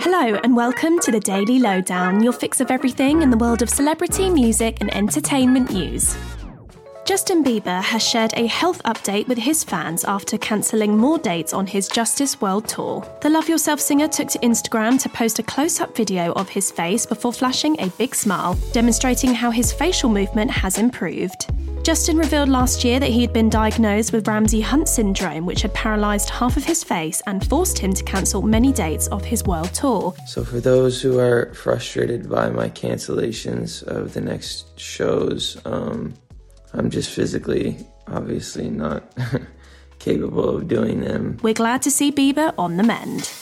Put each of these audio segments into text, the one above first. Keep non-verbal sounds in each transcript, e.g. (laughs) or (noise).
Hello, and welcome to the Daily Lowdown, your fix of everything in the world of celebrity, music, and entertainment news. Justin Bieber has shared a health update with his fans after cancelling more dates on his Justice World Tour. The Love Yourself singer took to Instagram to post a close up video of his face before flashing a big smile, demonstrating how his facial movement has improved. Justin revealed last year that he had been diagnosed with Ramsay Hunt syndrome, which had paralysed half of his face and forced him to cancel many dates of his world tour. So, for those who are frustrated by my cancellations of the next shows, um, I'm just physically, obviously, not (laughs) capable of doing them. We're glad to see Bieber on the mend.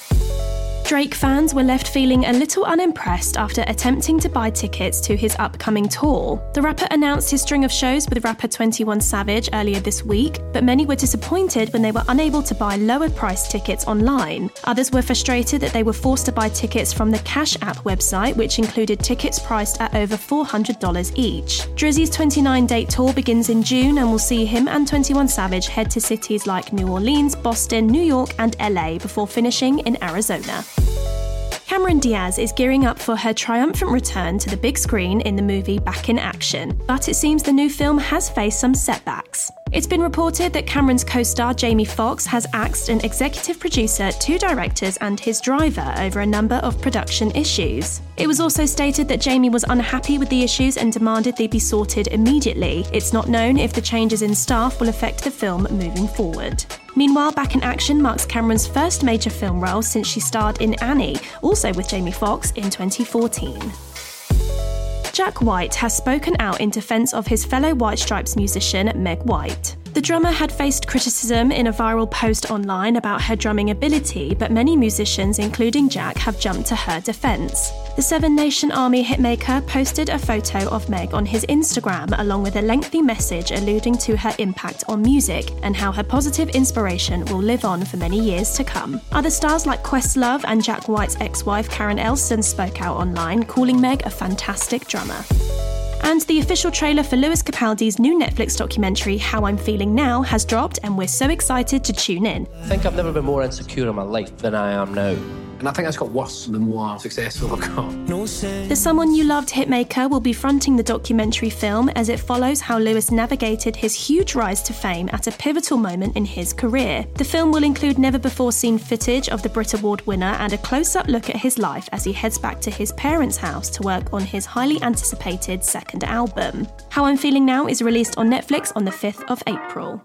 Drake fans were left feeling a little unimpressed after attempting to buy tickets to his upcoming tour. The rapper announced his string of shows with rapper 21 Savage earlier this week, but many were disappointed when they were unable to buy lower priced tickets online. Others were frustrated that they were forced to buy tickets from the Cash App website, which included tickets priced at over $400 each. Drizzy's 29 date tour begins in June and will see him and 21 Savage head to cities like New Orleans, Boston, New York, and LA before finishing in Arizona. Cameron Diaz is gearing up for her triumphant return to the big screen in the movie Back in Action, but it seems the new film has faced some setbacks. It's been reported that Cameron's co star Jamie Foxx has axed an executive producer, two directors, and his driver over a number of production issues. It was also stated that Jamie was unhappy with the issues and demanded they be sorted immediately. It's not known if the changes in staff will affect the film moving forward. Meanwhile, Back in Action marks Cameron's first major film role since she starred in Annie, also with Jamie Foxx, in 2014. Jack White has spoken out in defense of his fellow White Stripes musician Meg White. The drummer had faced criticism in a viral post online about her drumming ability, but many musicians, including Jack, have jumped to her defense. The Seven Nation Army hitmaker posted a photo of Meg on his Instagram along with a lengthy message alluding to her impact on music and how her positive inspiration will live on for many years to come. Other stars like Questlove and Jack White's ex wife Karen Elson spoke out online, calling Meg a fantastic drummer. And the official trailer for Lewis Capaldi's new Netflix documentary, How I'm Feeling Now, has dropped, and we're so excited to tune in. I think I've never been more insecure in my life than I am now. And I think that's got worse the more successful I've got. The Someone You Loved hitmaker will be fronting the documentary film as it follows how Lewis navigated his huge rise to fame at a pivotal moment in his career. The film will include never before seen footage of the Brit Award winner and a close up look at his life as he heads back to his parents' house to work on his highly anticipated second album. How I'm Feeling Now is released on Netflix on the 5th of April.